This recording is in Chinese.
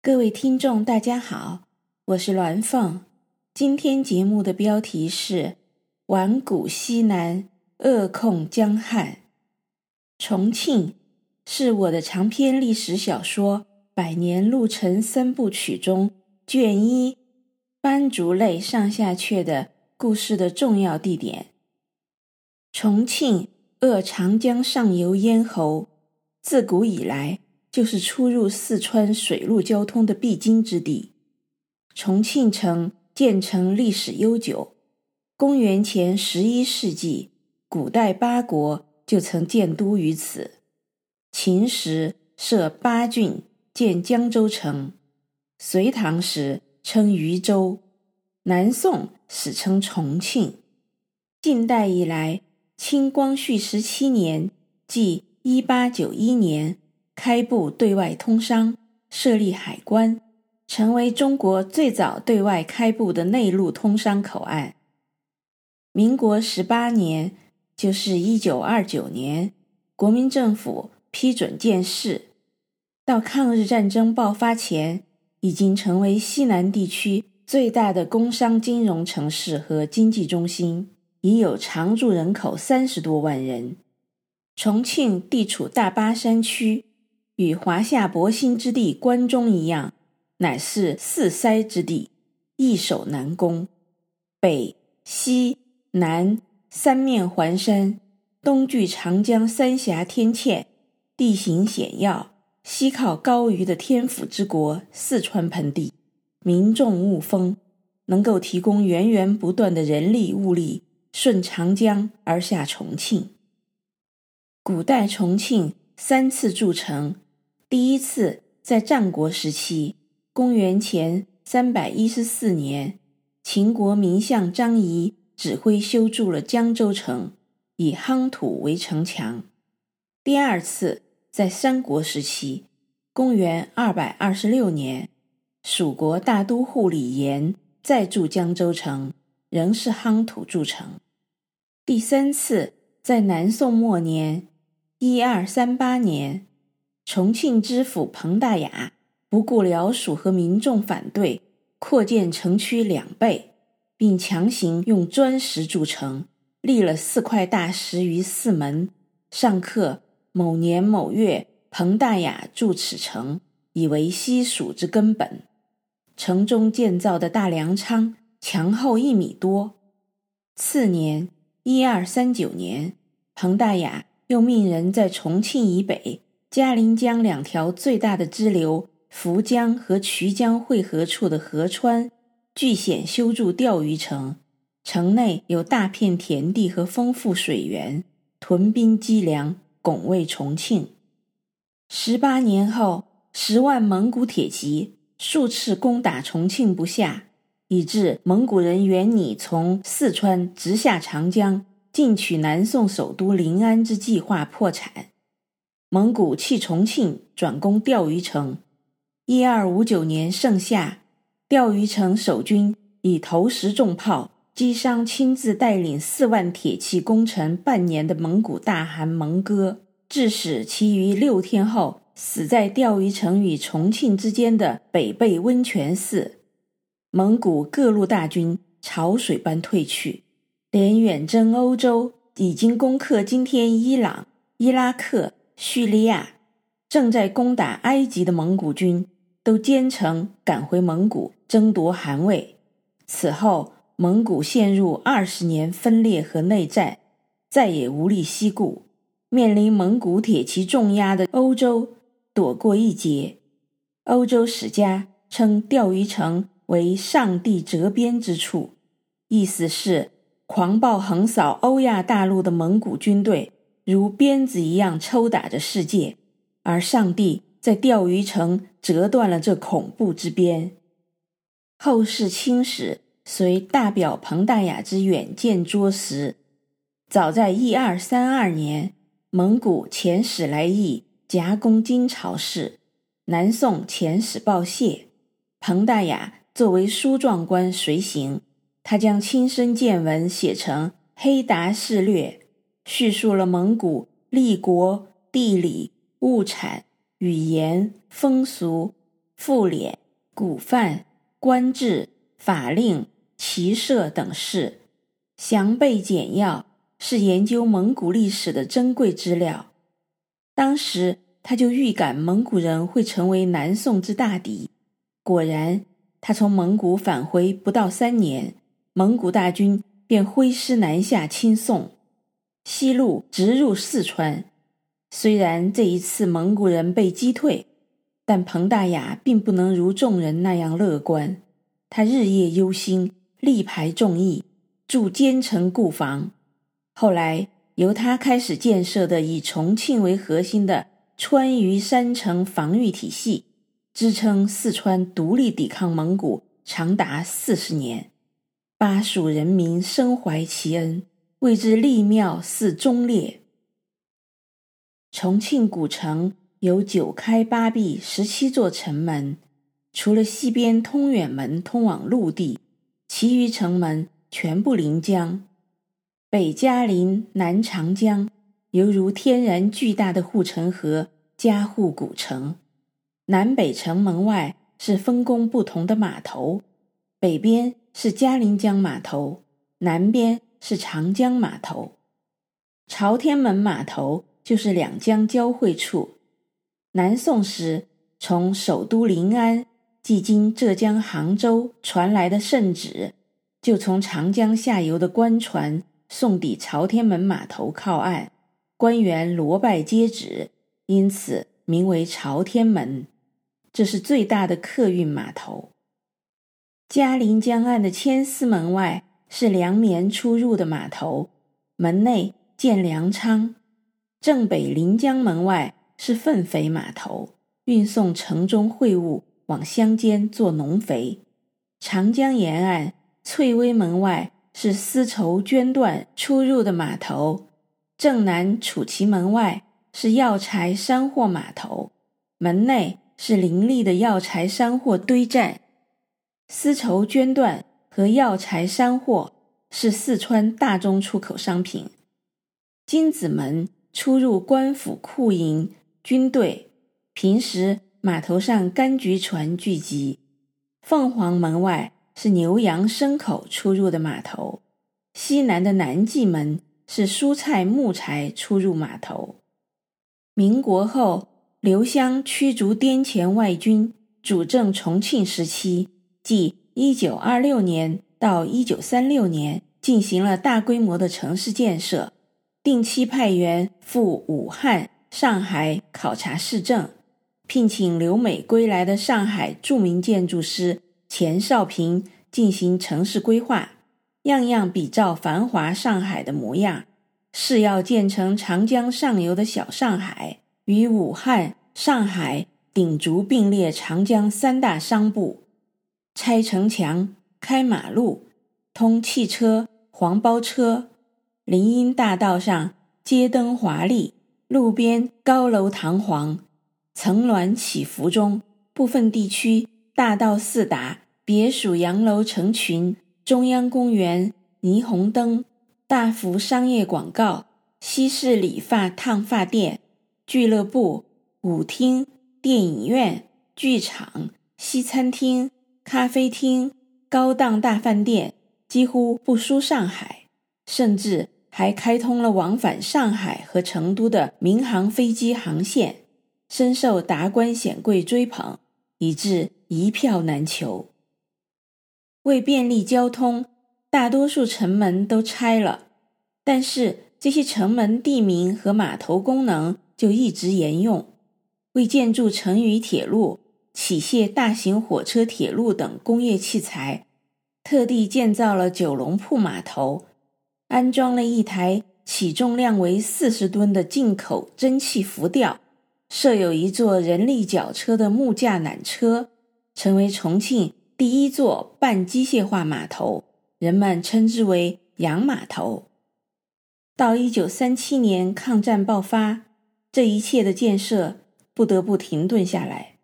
各位听众，大家好，我是鸾凤。今天节目的标题是“顽古西南，扼控江汉”。重庆是我的长篇历史小说《百年路程三部曲》中卷一班竹类上下阙的故事的重要地点。重庆扼长江上游咽喉，自古以来就是出入四川水陆交通的必经之地。重庆城建成历史悠久，公元前十一世纪，古代八国就曾建都于此。秦时设巴郡，建江州城；隋唐时称渝州；南宋史称重庆。近代以来，清光绪十七年，即一八九一年，开埠对外通商，设立海关，成为中国最早对外开埠的内陆通商口岸。民国十八年，就是一九二九年，国民政府批准建市。到抗日战争爆发前，已经成为西南地区最大的工商金融城市和经济中心。已有常住人口三十多万人。重庆地处大巴山区，与华夏博兴之地关中一样，乃是四塞之地，易守难攻。北、西、南三面环山，东距长江三峡天堑，地形险要；西靠高于的天府之国四川盆地，民众物丰，能够提供源源不断的人力物力。顺长江而下重庆。古代重庆三次筑城，第一次在战国时期，公元前三百一十四年，秦国名相张仪指挥修筑了江州城，以夯土为城墙。第二次在三国时期，公元二百二十六年，蜀国大都护李严再筑江州城。仍是夯土筑成。第三次在南宋末年，一二三八年，重庆知府彭大雅不顾辽属和民众反对，扩建城区两倍，并强行用砖石筑城，立了四块大石于四门，上刻“某年某月，彭大雅筑此城”，以为西蜀之根本。城中建造的大粮仓。墙厚一米多。次年，一二三九年，彭大雅又命人在重庆以北嘉陵江两条最大的支流涪江和渠江汇合处的河川据险修筑钓鱼城。城内有大片田地和丰富水源，屯兵积粮，拱卫重庆。十八年后，十万蒙古铁骑数次攻打重庆不下。以致蒙古人原拟从四川直下长江，进取南宋首都临安之计划破产。蒙古弃重庆，转攻钓鱼城。一二五九年盛夏，钓鱼城守军以投石重炮击伤亲自带领四万铁骑攻城半年的蒙古大汗蒙哥，致使其于六天后死在钓鱼城与重庆之间的北碚温泉寺。蒙古各路大军潮水般退去，连远征欧洲、已经攻克今天伊朗、伊拉克、叙利亚、正在攻打埃及的蒙古军都兼程赶回蒙古争夺汗位。此后，蒙古陷入二十年分裂和内战，再也无力西顾，面临蒙古铁骑重压的欧洲，躲过一劫。欧洲史家称钓鱼城。为上帝折鞭之处，意思是狂暴横扫欧亚大陆的蒙古军队如鞭子一样抽打着世界，而上帝在钓鱼城折断了这恐怖之鞭。后世清史随大表彭大雅之远见卓识，早在一二三二年，蒙古遣使来议夹攻金朝时，南宋遣使报谢，彭大雅。作为书状官随行，他将亲身见闻写成《黑达事略》，叙述了蒙古立国、地理、物产、语言、风俗、赋敛、谷贩、官制、法令、骑射等事，详备简要，是研究蒙古历史的珍贵资料。当时他就预感蒙古人会成为南宋之大敌。果然，他从蒙古返回不到三年，蒙古大军便挥师南下侵宋，西路直入四川。虽然这一次蒙古人被击退，但彭大雅并不能如众人那样乐观。他日夜忧心，力排众议，筑坚城固防。后来由他开始建设的以重庆为核心的川渝三城防御体系，支撑四川独立抵抗蒙古长达四十年。巴蜀人民深怀其恩，谓之立庙寺忠烈。重庆古城有九开八闭十七座城门，除了西边通远门通往陆地，其余城门全部临江。北嘉陵，南长江，犹如天然巨大的护城河，加护古城。南北城门外是分工不同的码头，北边是嘉陵江码头，南边是长江码头。朝天门码头就是两江交汇处。南宋时，从首都临安即今浙江杭州传来的圣旨，就从长江下游的官船。送抵朝天门码头靠岸，官员罗拜接旨，因此名为朝天门。这是最大的客运码头。嘉陵江岸的千厮门外是粮棉出入的码头，门内建粮仓。正北临江门外是粪肥码头，运送城中秽物往乡间做农肥。长江沿岸翠微门外。是丝绸绢缎出入的码头，正南楚奇门外是药材山货码头，门内是林立的药材山货堆栈。丝绸绢缎和药材山货是四川大宗出口商品。金子门出入官府库营、军队，平时码头上柑橘船聚集。凤凰门外。是牛羊牲口出入的码头，西南的南纪门是蔬菜木材出入码头。民国后，刘湘驱逐滇黔外军，主政重庆时期，即一九二六年到一九三六年，进行了大规模的城市建设，定期派员赴武汉、上海考察市政，聘请留美归来的上海著名建筑师。钱绍平进行城市规划，样样比照繁华上海的模样，誓要建成长江上游的小上海，与武汉、上海鼎足并列长江三大商埠，拆城墙、开马路、通汽车、黄包车，林荫大道上街灯华丽，路边高楼堂皇，层峦起伏中，部分地区。大道四达，别墅洋楼成群，中央公园霓虹灯，大幅商业广告，西式理发烫发店，俱乐部、舞厅、电影院、剧场、西餐厅、咖啡厅，高档大饭店，几乎不输上海，甚至还开通了往返上海和成都的民航飞机航线，深受达官显贵追捧，以致。一票难求。为便利交通，大多数城门都拆了，但是这些城门地名和码头功能就一直沿用。为建筑成渝铁路、起卸大型火车铁路等工业器材，特地建造了九龙铺码头，安装了一台起重量为四十吨的进口蒸汽浮吊，设有一座人力绞车的木架缆车。成为重庆第一座半机械化码头，人们称之为“洋码头”。到一九三七年抗战爆发，这一切的建设不得不停顿下来。